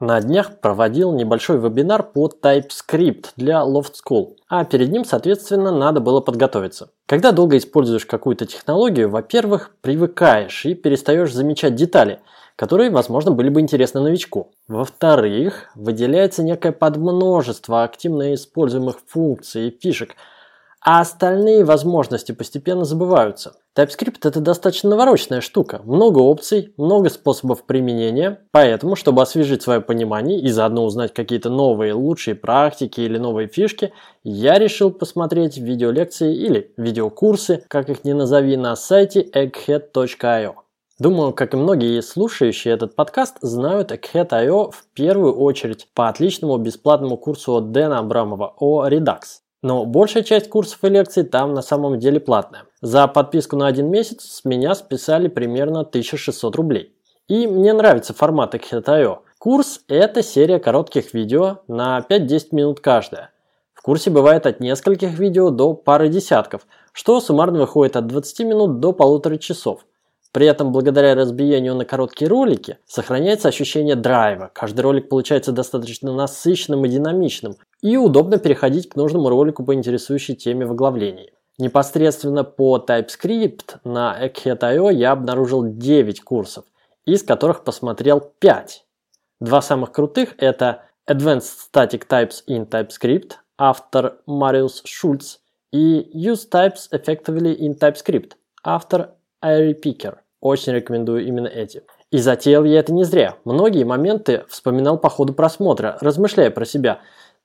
На днях проводил небольшой вебинар по TypeScript для Loft School, а перед ним, соответственно, надо было подготовиться. Когда долго используешь какую-то технологию, во-первых, привыкаешь и перестаешь замечать детали, которые, возможно, были бы интересны новичку. Во-вторых, выделяется некое подмножество активно используемых функций и фишек – а остальные возможности постепенно забываются. TypeScript это достаточно навороченная штука, много опций, много способов применения, поэтому, чтобы освежить свое понимание и заодно узнать какие-то новые лучшие практики или новые фишки, я решил посмотреть видеолекции или видеокурсы, как их ни назови, на сайте egghead.io. Думаю, как и многие слушающие этот подкаст, знают Egghead.io в первую очередь по отличному бесплатному курсу от Дэна Абрамова о Redux. Но большая часть курсов и лекций там на самом деле платная. За подписку на один месяц с меня списали примерно 1600 рублей. И мне нравится формат Exit.io. Курс – это серия коротких видео на 5-10 минут каждая. В курсе бывает от нескольких видео до пары десятков, что суммарно выходит от 20 минут до полутора часов. При этом, благодаря разбиению на короткие ролики, сохраняется ощущение драйва. Каждый ролик получается достаточно насыщенным и динамичным, и удобно переходить к нужному ролику по интересующей теме в оглавлении. Непосредственно по TypeScript на Egghead.io я обнаружил 9 курсов, из которых посмотрел 5. Два самых крутых это Advanced Static Types in TypeScript, автор Мариус Шульц, и Use Types Effectively in TypeScript, автор Airy Picker. Очень рекомендую именно эти. И затеял я это не зря. Многие моменты вспоминал по ходу просмотра, размышляя про себя.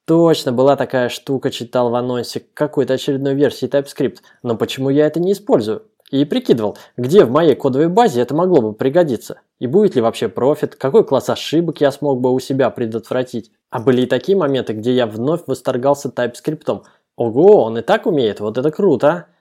Точно, была такая штука, читал в анонсе какой-то очередной версии TypeScript, но почему я это не использую? И прикидывал, где в моей кодовой базе это могло бы пригодиться. И будет ли вообще профит, какой класс ошибок я смог бы у себя предотвратить. А были и такие моменты, где я вновь восторгался TypeScript. Ого, он и так умеет, вот это круто, а!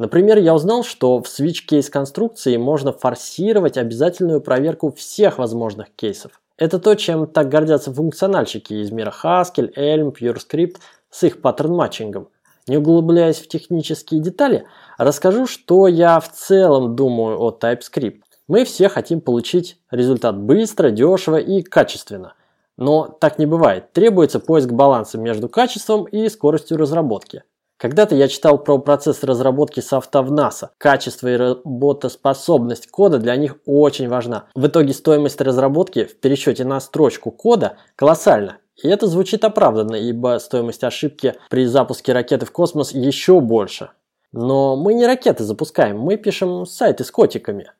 Например, я узнал, что в switch case конструкции можно форсировать обязательную проверку всех возможных кейсов. Это то, чем так гордятся функциональщики из мира Haskell, Elm, PureScript с их паттерн-матчингом. Не углубляясь в технические детали, расскажу, что я в целом думаю о TypeScript. Мы все хотим получить результат быстро, дешево и качественно. Но так не бывает. Требуется поиск баланса между качеством и скоростью разработки. Когда-то я читал про процесс разработки софта в NASA. Качество и работоспособность кода для них очень важна. В итоге стоимость разработки в пересчете на строчку кода колоссальна. И это звучит оправданно, ибо стоимость ошибки при запуске ракеты в космос еще больше. Но мы не ракеты запускаем, мы пишем сайты с котиками.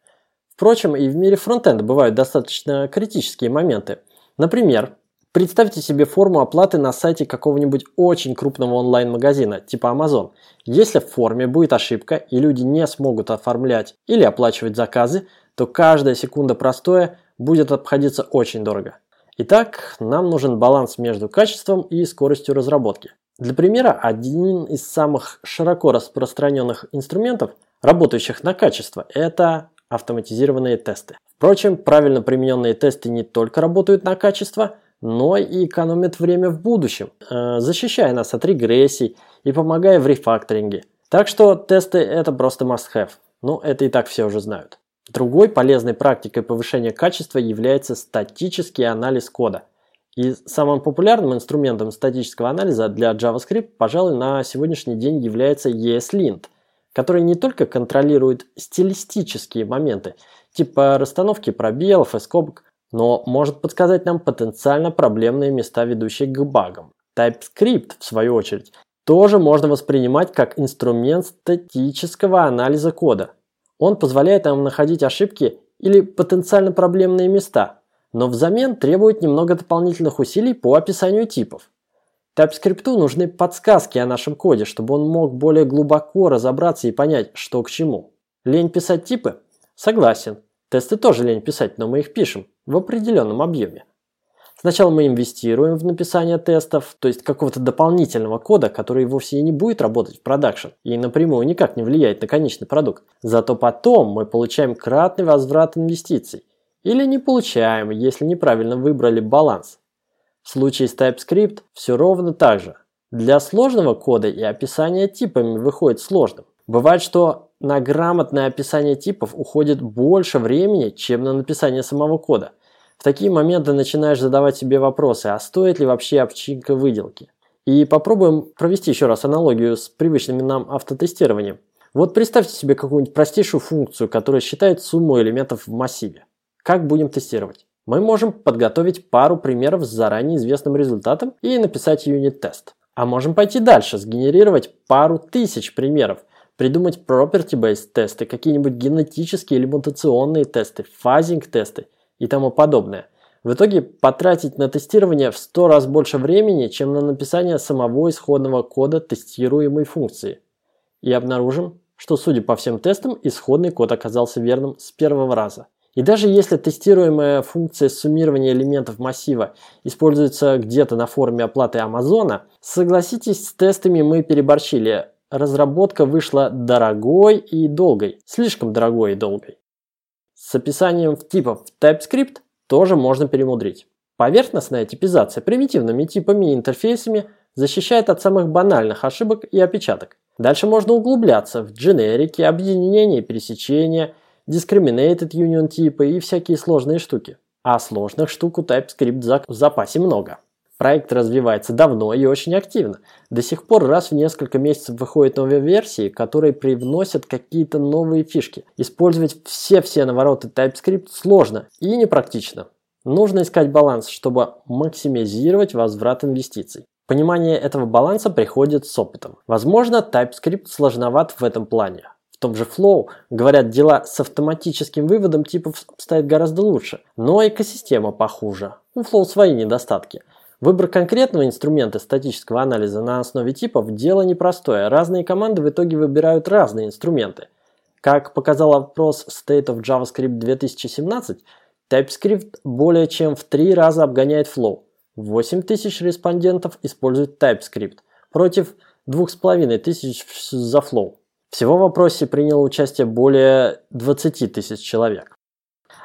Впрочем, и в мире фронтенда бывают достаточно критические моменты. Например, Представьте себе форму оплаты на сайте какого-нибудь очень крупного онлайн-магазина, типа Amazon. Если в форме будет ошибка и люди не смогут оформлять или оплачивать заказы, то каждая секунда простоя будет обходиться очень дорого. Итак, нам нужен баланс между качеством и скоростью разработки. Для примера, один из самых широко распространенных инструментов, работающих на качество, это автоматизированные тесты. Впрочем, правильно примененные тесты не только работают на качество – но и экономит время в будущем, э, защищая нас от регрессий и помогая в рефакторинге. Так что тесты это просто must-have. Ну, это и так все уже знают. Другой полезной практикой повышения качества является статический анализ кода. И самым популярным инструментом статического анализа для JavaScript, пожалуй, на сегодняшний день является ESLint, который не только контролирует стилистические моменты, типа расстановки пробелов и скобок, но может подсказать нам потенциально проблемные места, ведущие к багам. TypeScript, в свою очередь, тоже можно воспринимать как инструмент статического анализа кода. Он позволяет нам находить ошибки или потенциально проблемные места, но взамен требует немного дополнительных усилий по описанию типов. TypeScript нужны подсказки о нашем коде, чтобы он мог более глубоко разобраться и понять, что к чему. Лень писать типы? Согласен. Тесты тоже лень писать, но мы их пишем в определенном объеме. Сначала мы инвестируем в написание тестов, то есть какого-то дополнительного кода, который вовсе и не будет работать в продакшн и напрямую никак не влияет на конечный продукт. Зато потом мы получаем кратный возврат инвестиций. Или не получаем, если неправильно выбрали баланс. В случае с TypeScript все ровно так же. Для сложного кода и описание типами выходит сложным. Бывает, что на грамотное описание типов уходит больше времени, чем на написание самого кода. В такие моменты начинаешь задавать себе вопросы, а стоит ли вообще обчинка выделки? И попробуем провести еще раз аналогию с привычным нам автотестированием. Вот представьте себе какую-нибудь простейшую функцию, которая считает сумму элементов в массиве. Как будем тестировать? Мы можем подготовить пару примеров с заранее известным результатом и написать юнит-тест. А можем пойти дальше, сгенерировать пару тысяч примеров, придумать property-based тесты, какие-нибудь генетические или мутационные тесты, фазинг-тесты и тому подобное. В итоге потратить на тестирование в 100 раз больше времени, чем на написание самого исходного кода тестируемой функции. И обнаружим, что судя по всем тестам, исходный код оказался верным с первого раза. И даже если тестируемая функция суммирования элементов массива используется где-то на форуме оплаты Амазона, согласитесь, с тестами мы переборщили. Разработка вышла дорогой и долгой, слишком дорогой и долгой. С описанием типов в TypeScript тоже можно перемудрить. Поверхностная типизация примитивными типами и интерфейсами защищает от самых банальных ошибок и опечаток. Дальше можно углубляться в дженерики, объединения, пересечения, discriminated union типы и всякие сложные штуки. А сложных штук у TypeScript в запасе много. Проект развивается давно и очень активно. До сих пор раз в несколько месяцев выходят новые версии, которые привносят какие-то новые фишки. Использовать все-все навороты TypeScript сложно и непрактично. Нужно искать баланс, чтобы максимизировать возврат инвестиций. Понимание этого баланса приходит с опытом. Возможно, TypeScript сложноват в этом плане. В том же Flow, говорят, дела с автоматическим выводом типов обстоят гораздо лучше, но экосистема похуже. У Flow свои недостатки. Выбор конкретного инструмента статического анализа на основе типов – дело непростое. Разные команды в итоге выбирают разные инструменты. Как показал опрос State of JavaScript 2017, TypeScript более чем в три раза обгоняет Flow – 8 тысяч респондентов используют TypeScript против 2500 за Flow. Всего в вопросе приняло участие более 20 тысяч человек.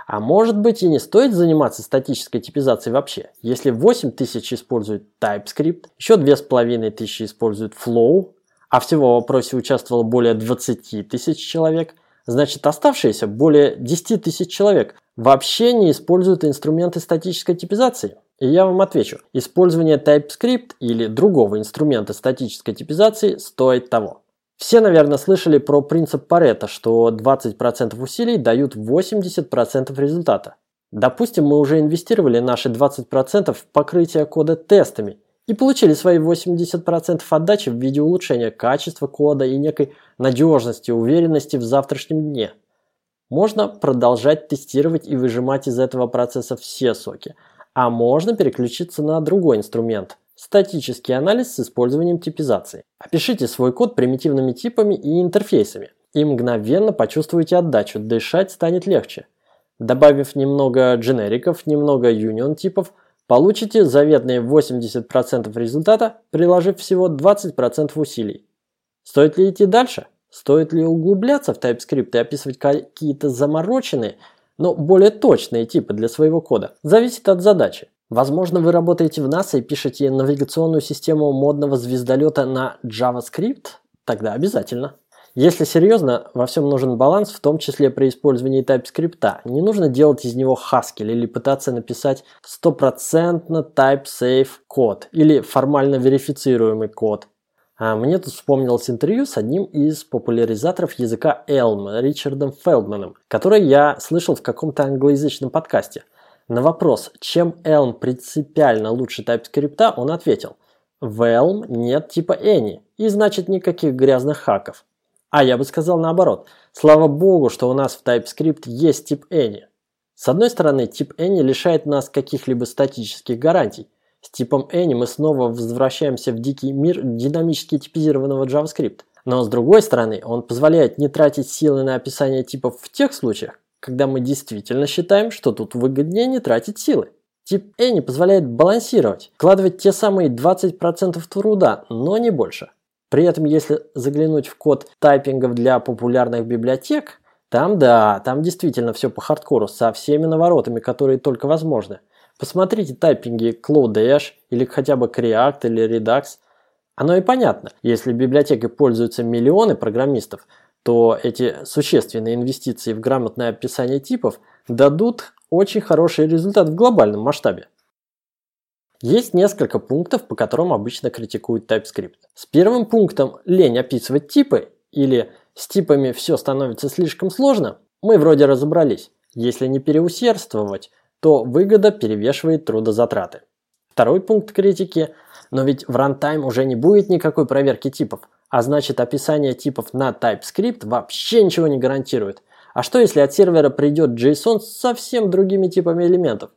А может быть и не стоит заниматься статической типизацией вообще. Если 8 тысяч используют TypeScript, еще 2500 используют Flow, а всего в вопросе участвовало более 20 тысяч человек, значит оставшиеся более 10 тысяч человек вообще не используют инструменты статической типизации. И я вам отвечу, использование TypeScript или другого инструмента статической типизации стоит того. Все, наверное, слышали про принцип Паретта, что 20% усилий дают 80% результата. Допустим, мы уже инвестировали наши 20% в покрытие кода тестами и получили свои 80% отдачи в виде улучшения качества кода и некой надежности, уверенности в завтрашнем дне. Можно продолжать тестировать и выжимать из этого процесса все соки – а можно переключиться на другой инструмент – статический анализ с использованием типизации. Опишите свой код примитивными типами и интерфейсами, и мгновенно почувствуете отдачу, дышать станет легче. Добавив немного дженериков, немного union типов, получите заветные 80% результата, приложив всего 20% усилий. Стоит ли идти дальше? Стоит ли углубляться в TypeScript и описывать какие-то замороченные, но более точные типы для своего кода. Зависит от задачи. Возможно, вы работаете в NASA и пишете навигационную систему модного звездолета на JavaScript? Тогда обязательно. Если серьезно, во всем нужен баланс, в том числе при использовании TypeScript. Не нужно делать из него Haskell или пытаться написать стопроцентно type-safe код или формально верифицируемый код. А мне тут вспомнилось интервью с одним из популяризаторов языка Elm, Ричардом Фелдманом, который я слышал в каком-то англоязычном подкасте. На вопрос, чем Elm принципиально лучше TypeScript, он ответил, в Elm нет типа Any, и значит никаких грязных хаков. А я бы сказал наоборот, слава богу, что у нас в TypeScript есть тип Any. С одной стороны, тип Any лишает нас каких-либо статических гарантий, с типом Any мы снова возвращаемся в дикий мир динамически типизированного JavaScript. Но с другой стороны, он позволяет не тратить силы на описание типов в тех случаях, когда мы действительно считаем, что тут выгоднее не тратить силы. Тип Any позволяет балансировать, вкладывать те самые 20% труда, но не больше. При этом, если заглянуть в код тайпингов для популярных библиотек, там да, там действительно все по хардкору, со всеми наворотами, которые только возможны. Посмотрите тайпинги Clodash или хотя бы React или Redux. Оно и понятно, если библиотекой пользуются миллионы программистов, то эти существенные инвестиции в грамотное описание типов дадут очень хороший результат в глобальном масштабе. Есть несколько пунктов, по которым обычно критикуют TypeScript. С первым пунктом «лень описывать типы» или «с типами все становится слишком сложно» мы вроде разобрались. Если не переусердствовать, то выгода перевешивает трудозатраты. Второй пункт критики – но ведь в runtime уже не будет никакой проверки типов, а значит описание типов на TypeScript вообще ничего не гарантирует. А что если от сервера придет JSON с совсем другими типами элементов?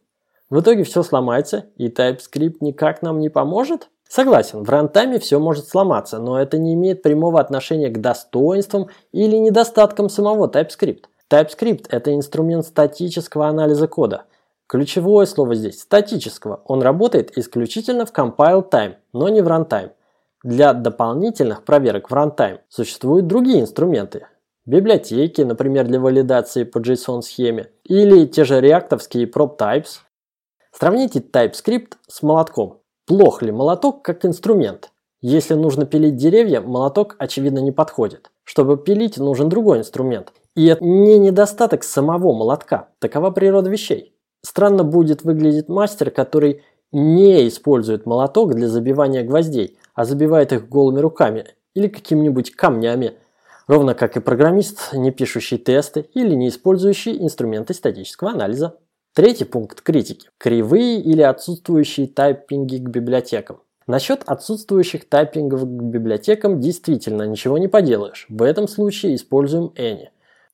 В итоге все сломается, и TypeScript никак нам не поможет? Согласен, в рантайме все может сломаться, но это не имеет прямого отношения к достоинствам или недостаткам самого TypeScript. TypeScript – это инструмент статического анализа кода. Ключевое слово здесь – статического. Он работает исключительно в compile time, но не в runtime. Для дополнительных проверок в runtime существуют другие инструменты. Библиотеки, например, для валидации по JSON-схеме, или те же реактовские prop types. Сравните TypeScript с молотком. Плох ли молоток как инструмент? Если нужно пилить деревья, молоток очевидно не подходит. Чтобы пилить, нужен другой инструмент. И это не недостаток самого молотка. Такова природа вещей. Странно будет выглядеть мастер, который не использует молоток для забивания гвоздей, а забивает их голыми руками или какими-нибудь камнями, ровно как и программист, не пишущий тесты или не использующий инструменты статического анализа. Третий пункт критики – кривые или отсутствующие тайпинги к библиотекам. Насчет отсутствующих тайпингов к библиотекам действительно ничего не поделаешь. В этом случае используем Any.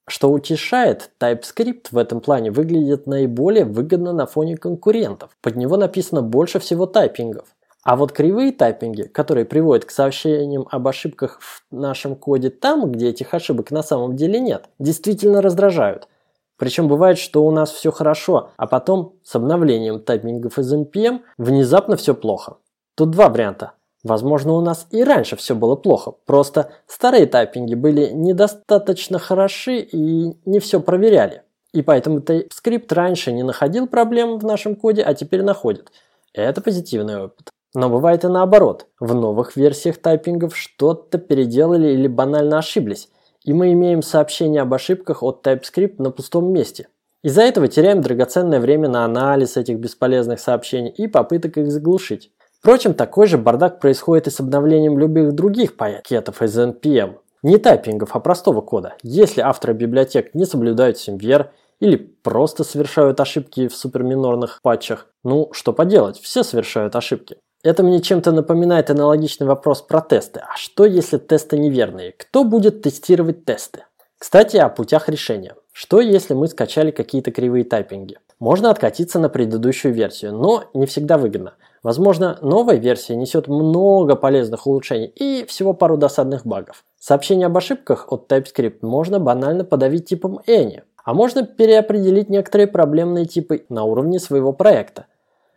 Что утешает, TypeScript в этом плане выглядит наиболее выгодно на фоне конкурентов. Под него написано больше всего тайпингов. А вот кривые тайпинги, которые приводят к сообщениям об ошибках в нашем коде там, где этих ошибок на самом деле нет, действительно раздражают. Причем бывает, что у нас все хорошо, а потом с обновлением таймингов из NPM внезапно все плохо. Тут два варианта. Возможно, у нас и раньше все было плохо, просто старые тайпинги были недостаточно хороши и не все проверяли. И поэтому TypeScript раньше не находил проблем в нашем коде, а теперь находит. Это позитивный опыт. Но бывает и наоборот. В новых версиях тайпингов что-то переделали или банально ошиблись и мы имеем сообщение об ошибках от TypeScript на пустом месте. Из-за этого теряем драгоценное время на анализ этих бесполезных сообщений и попыток их заглушить. Впрочем, такой же бардак происходит и с обновлением любых других пакетов из NPM. Не тайпингов, а простого кода. Если авторы библиотек не соблюдают SymVer или просто совершают ошибки в суперминорных патчах, ну что поделать, все совершают ошибки. Это мне чем-то напоминает аналогичный вопрос про тесты. А что если тесты неверные? Кто будет тестировать тесты? Кстати, о путях решения. Что если мы скачали какие-то кривые тайпинги? Можно откатиться на предыдущую версию, но не всегда выгодно. Возможно, новая версия несет много полезных улучшений и всего пару досадных багов. Сообщение об ошибках от TypeScript можно банально подавить типом any, а можно переопределить некоторые проблемные типы на уровне своего проекта.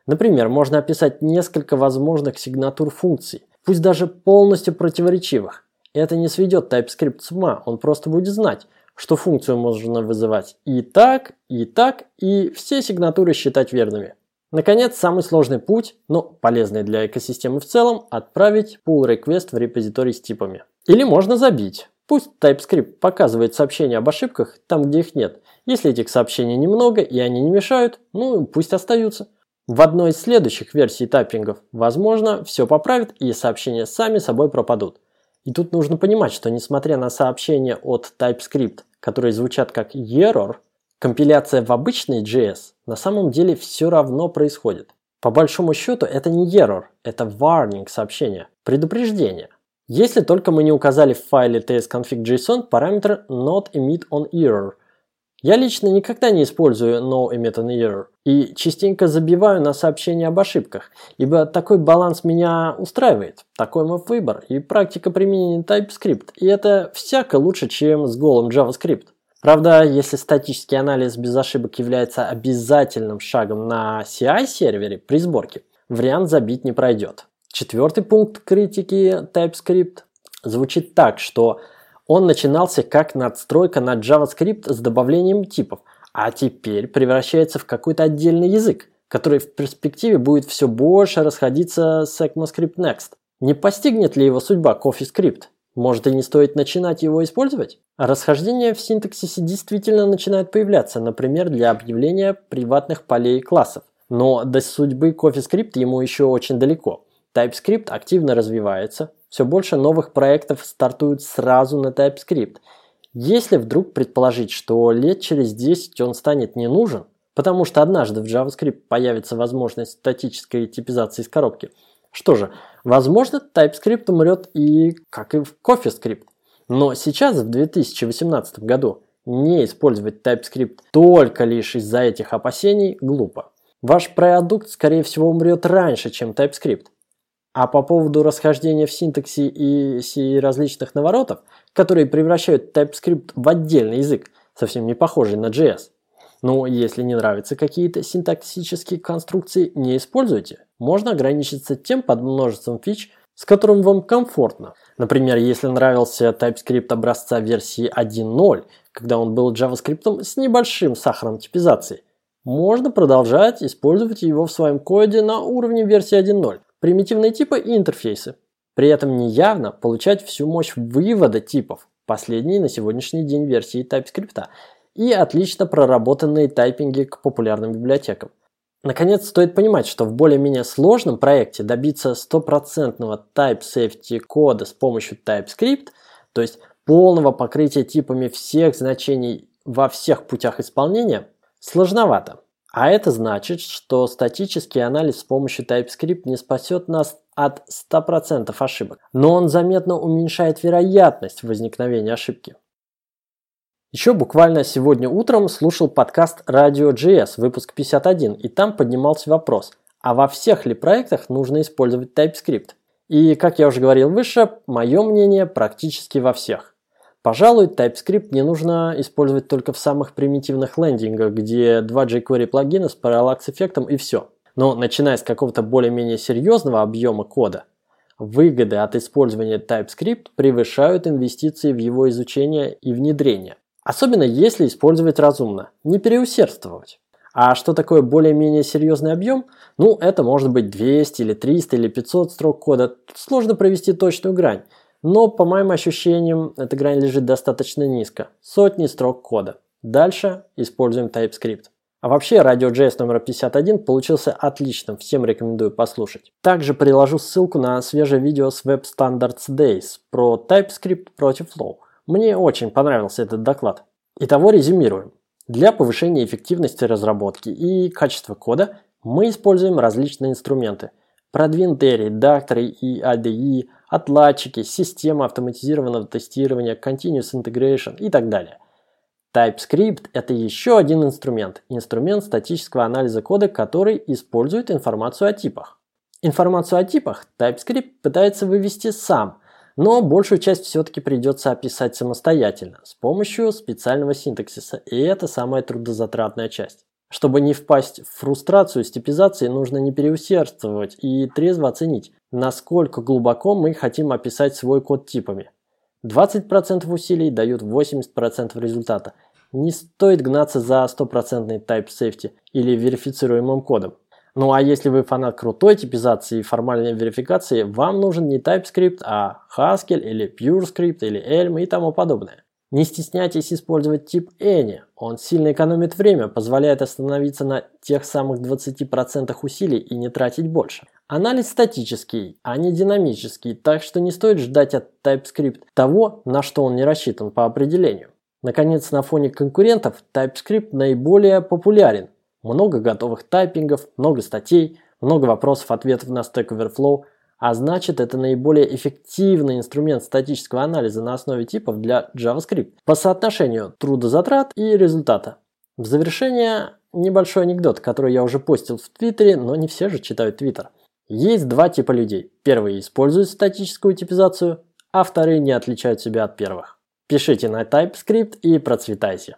Например, можно описать несколько возможных сигнатур функций, пусть даже полностью противоречивых. Это не сведет TypeScript с ума, он просто будет знать, что функцию можно вызывать и так, и так, и все сигнатуры считать верными. Наконец, самый сложный путь, но полезный для экосистемы в целом, отправить pull request в репозиторий с типами. Или можно забить. Пусть TypeScript показывает сообщения об ошибках там, где их нет. Если этих сообщений немного и они не мешают, ну пусть остаются. В одной из следующих версий тайпингов, возможно, все поправит и сообщения сами собой пропадут. И тут нужно понимать, что несмотря на сообщения от TypeScript, которые звучат как error, компиляция в обычный JS на самом деле все равно происходит. По большому счету это не error, это warning сообщение, предупреждение. Если только мы не указали в файле tsconfig.json параметр not emit on error – я лично никогда не использую no emit an error и частенько забиваю на сообщения об ошибках, ибо такой баланс меня устраивает. Такой мой выбор и практика применения TypeScript, и это всяко лучше, чем с голым JavaScript. Правда, если статический анализ без ошибок является обязательным шагом на CI-сервере при сборке, вариант забить не пройдет. Четвертый пункт критики TypeScript звучит так, что он начинался как надстройка на JavaScript с добавлением типов, а теперь превращается в какой-то отдельный язык, который в перспективе будет все больше расходиться с ECMAScript Next. Не постигнет ли его судьба CoffeeScript? Может и не стоит начинать его использовать? Расхождения в синтаксисе действительно начинают появляться, например, для объявления приватных полей классов. Но до судьбы CoffeeScript ему еще очень далеко. TypeScript активно развивается, все больше новых проектов стартуют сразу на TypeScript. Если вдруг предположить, что лет через 10 он станет не нужен, потому что однажды в JavaScript появится возможность статической типизации из коробки, что же, возможно, TypeScript умрет и как и в CoffeeScript. Но сейчас, в 2018 году, не использовать TypeScript только лишь из-за этих опасений глупо. Ваш продукт, скорее всего, умрет раньше, чем TypeScript. А по поводу расхождения в синтаксе и различных наворотов, которые превращают TypeScript в отдельный язык, совсем не похожий на JS. Но если не нравятся какие-то синтаксические конструкции, не используйте. Можно ограничиться тем подмножеством фич, с которым вам комфортно. Например, если нравился TypeScript образца версии 1.0, когда он был JavaScript с небольшим сахаром типизации, можно продолжать использовать его в своем коде на уровне версии 1.0 примитивные типы и интерфейсы. При этом неявно получать всю мощь вывода типов, последние на сегодняшний день версии TypeScript, и отлично проработанные тайпинги к популярным библиотекам. Наконец, стоит понимать, что в более-менее сложном проекте добиться стопроцентного type safety кода с помощью TypeScript, то есть полного покрытия типами всех значений во всех путях исполнения, сложновато. А это значит, что статический анализ с помощью TypeScript не спасет нас от 100% ошибок, но он заметно уменьшает вероятность возникновения ошибки. Еще буквально сегодня утром слушал подкаст Radio.js, выпуск 51, и там поднимался вопрос, а во всех ли проектах нужно использовать TypeScript? И, как я уже говорил выше, мое мнение практически во всех. Пожалуй, TypeScript не нужно использовать только в самых примитивных лендингах, где два jQuery плагина с parallax эффектом и все. Но начиная с какого-то более-менее серьезного объема кода, выгоды от использования TypeScript превышают инвестиции в его изучение и внедрение. Особенно если использовать разумно, не переусердствовать. А что такое более-менее серьезный объем? Ну, это может быть 200 или 300 или 500 строк кода. Сложно провести точную грань. Но, по моим ощущениям, эта грань лежит достаточно низко. Сотни строк кода. Дальше используем TypeScript. А вообще, Radio.js номер 51 получился отличным, всем рекомендую послушать. Также приложу ссылку на свежее видео с Web Standards Days про TypeScript против Flow. Мне очень понравился этот доклад. Итого резюмируем. Для повышения эффективности разработки и качества кода мы используем различные инструменты. Продвинутые редакторы и ADE, отладчики, система автоматизированного тестирования, Continuous Integration и так далее. TypeScript – это еще один инструмент, инструмент статического анализа кода, который использует информацию о типах. Информацию о типах TypeScript пытается вывести сам, но большую часть все-таки придется описать самостоятельно, с помощью специального синтаксиса, и это самая трудозатратная часть. Чтобы не впасть в фрустрацию с нужно не переусердствовать и трезво оценить, насколько глубоко мы хотим описать свой код типами. 20% усилий дают 80% результата. Не стоит гнаться за стопроцентный type safety или верифицируемым кодом. Ну а если вы фанат крутой типизации и формальной верификации, вам нужен не TypeScript, а Haskell или PureScript или Elm и тому подобное. Не стесняйтесь использовать тип Any. Он сильно экономит время, позволяет остановиться на тех самых 20% усилий и не тратить больше. Анализ статический, а не динамический, так что не стоит ждать от TypeScript того, на что он не рассчитан по определению. Наконец, на фоне конкурентов TypeScript наиболее популярен. Много готовых тайпингов, много статей, много вопросов-ответов на Stack Overflow – а значит это наиболее эффективный инструмент статического анализа на основе типов для JavaScript по соотношению трудозатрат и результата. В завершение небольшой анекдот, который я уже постил в Твиттере, но не все же читают Твиттер. Есть два типа людей. Первые используют статическую типизацию, а вторые не отличают себя от первых. Пишите на TypeScript и процветайте.